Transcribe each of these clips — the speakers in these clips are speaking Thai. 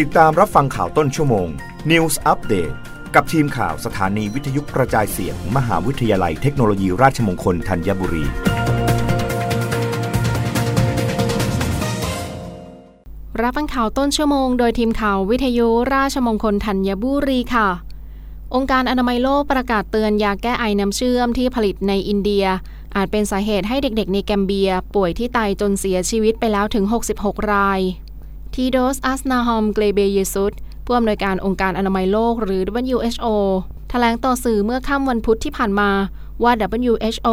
ติดตามรับฟังข่าวต้นชั่วโมง News Update กับทีมข่าวสถานีวิทยุกระจายเสียงมมหาวิทยาลัยเทคโนโลยีราชมงคลธัญบุรี รับฟังข่าวต้นชั่วโมง โดยทีมข่าววิทยุราชมงคลธัญบุรีค่ะ องค์การอนามัยโลกประกาศเตือนยาแก้ไอน้ำเชื่อมที่ผลิตในอินเดีย อาจเป็นสาเหตุให้เด็กๆ ในแกมเบีย ป่วยที่ไตจนเสียชีวิตไปแล้วถึง 66 ราย ทีโดรสอัดฮานอมเกเบรเยซุสผู้อำนวยการองค์การอนามัยโลกหรือ WHO แถลงต่อสื่อเมื่อค่ำวันพุธที่ผ่านมาว่า WHO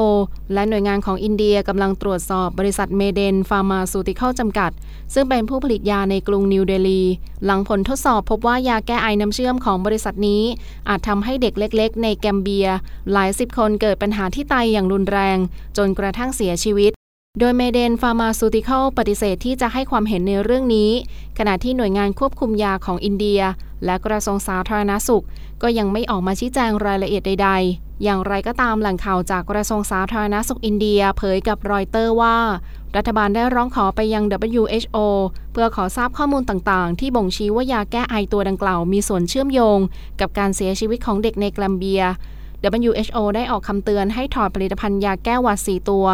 และหน่วยงานของอินเดียกำลังตรวจสอบบริษัท Maiden Pharmaceutical จำกัด ซึ่งเป็นผู้ผลิตยาในกรุงนิวเดลี หลังผลทดสอบพบว่ายาแก้ไอน้ำเชื่อมของบริษัทนี้ อาจทำให้เด็กเล็กๆ ในแกมเบีย หลายสิบคนเกิดปัญหาที่ไตอย่างรุนแรง จนกระทั่งเสียชีวิต โดย Maiden Pharmaceutical ปฏิเสธที่จะให้ความเห็นในเรื่องนี้ ขณะที่หน่วยงานควบคุมยาของอินเดีย และกระทรวงสาธารณสุข ก็ยังไม่ออกมาชี้แจงรายละเอียดใด ๆ อย่างไรก็ตามแหล่งข่าวจากกระทรวงสาธารณสุขอินเดียเผยกับรอยเตอร์ว่า รัฐบาลได้ร้องขอไปยัง WHO เพื่อขอทราบข้อมูลต่างๆ ที่บ่งชี้ว่ายาแก้ไอตัวดังกล่าวมีส่วนเชื่อมโยง กับการเสียชีวิตของเด็กในแกมเบีย WHO ได้ออกคำเตือนให้ถอดผลิตภัณฑ์ยาแก้หวัด 4 ตัว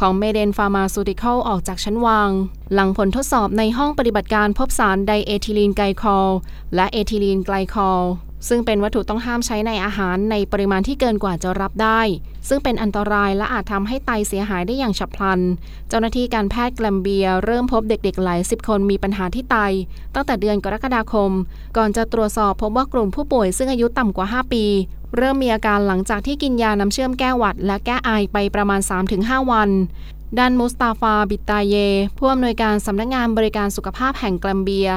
ของ Maiden Pharmaceutical ออกจากชั้นวาง หลังผลทดสอบในห้องปฏิบัติการพบสารไดเอทิลีนไกลคอลและเอทิลีนไกลคอล ซึ่งเป็นวัตถุต้องห้ามใช้ในอาหารในปริมาณที่เกินกว่าจะรับได้ ซึ่งเป็นอันตรายและอาจทำให้ไตเสียหายได้อย่างฉับพลัน เจ้าหน้าที่การแพทย์แกมเบียเริ่มพบเด็กๆหลายสิบคนมีปัญหาที่ไต ตั้งแต่เดือนกรกฎาคม ก่อนจะตรวจสอบพบว่ากลุ่มผู้ป่วยซึ่งอายุต่ำกว่า 5 ปี เริ่มมีอาการหลังจากที่กินยาน้ำเชื่อมแก้หวัด และแก้ไอไปประมาณ 3-5 วัน ด้านมุสตาฟาบิตาเย ผู้อำนวยการสำนักงงานบริการสุขภาพแห่งแกลมเบีย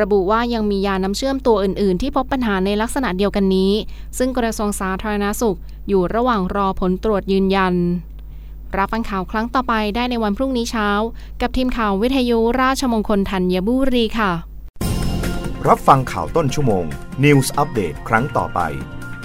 ระบุว่ายังมียาน้ำเชื่อมตัวอื่น ๆ ที่พบปัญหาในลักษณะเดียวกันนี้ ซึ่งกระทรวงสาธารณาสุข อยู่ระหว่างรอผลตรวจยืนยัน รับฟังข่าวครั้งต่อไปได้ในวันพรุ่งนี้เช้า กับทีมข่าววิทยุราชมงคลธัญบุรีค่ะ รับฟังข่าวต้นชั่วโมง News อัปเดตครั้งต่อไป